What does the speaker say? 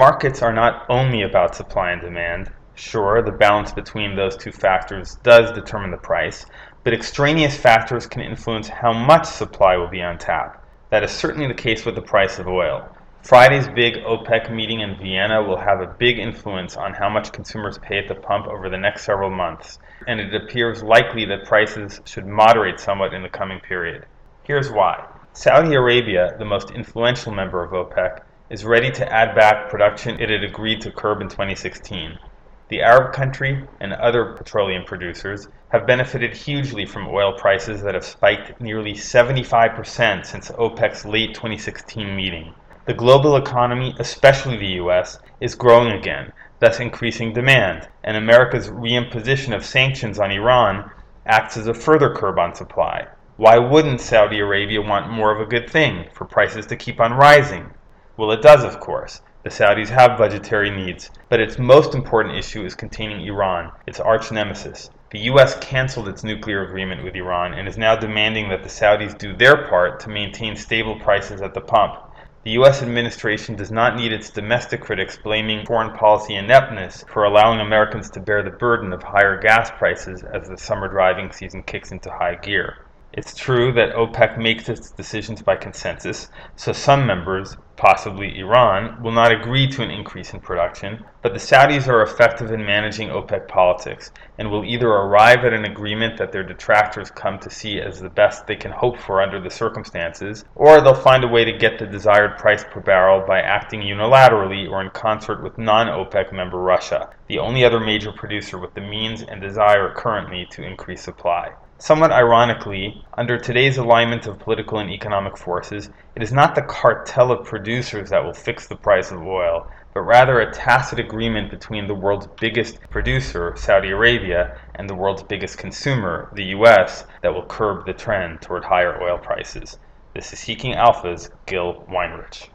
markets are not only about supply and demand. Sure, the balance between those two factors does determine the price, but extraneous factors can influence how much supply will be on tap. That is certainly the case with the price of oil. Friday's big OPEC meeting in Vienna will have a big influence on how much consumers pay at the pump over the next several months, and it appears likely that prices should moderate somewhat in the coming period. Here's why. Saudi Arabia, the most influential member of OPEC, is ready to add back production it had agreed to curb in 2016. The Arab country and other petroleum producers have benefited hugely from oil prices that have spiked nearly 75% since OPEC's late 2016 meeting. The global economy, especially the US, is growing again, thus increasing demand, and America's reimposition of sanctions on Iran acts as a further curb on supply. Why wouldn't Saudi Arabia want more of a good thing, for prices to keep on rising? Well, it does, of course. The Saudis have budgetary needs, but its most important issue is containing Iran, its arch nemesis. The US canceled its nuclear agreement with Iran and is now demanding that the Saudis do their part to maintain stable prices at the pump. The U.S. administration does not need its domestic critics blaming foreign policy ineptness for allowing Americans to bear the burden of higher gas prices as the summer driving season kicks into high gear. It's true that OPEC makes its decisions by consensus, so some members, possibly Iran, will not agree to an increase in production, but the Saudis are effective in managing OPEC politics and will either arrive at an agreement that their detractors come to see as the best they can hope for under the circumstances, or they'll find a way to get the desired price per barrel by acting unilaterally or in concert with non OPEC member Russia, the only other major producer with the means and desire currently to increase supply. Somewhat ironically, under today's alignment of political and economic forces, it is not the cartel of producers that will fix the price of oil, but rather a tacit agreement between the world's biggest producer, Saudi Arabia, and the world's biggest consumer, the US, that will curb the trend toward higher oil prices. This is Seeking Alpha's Gil Weinrich.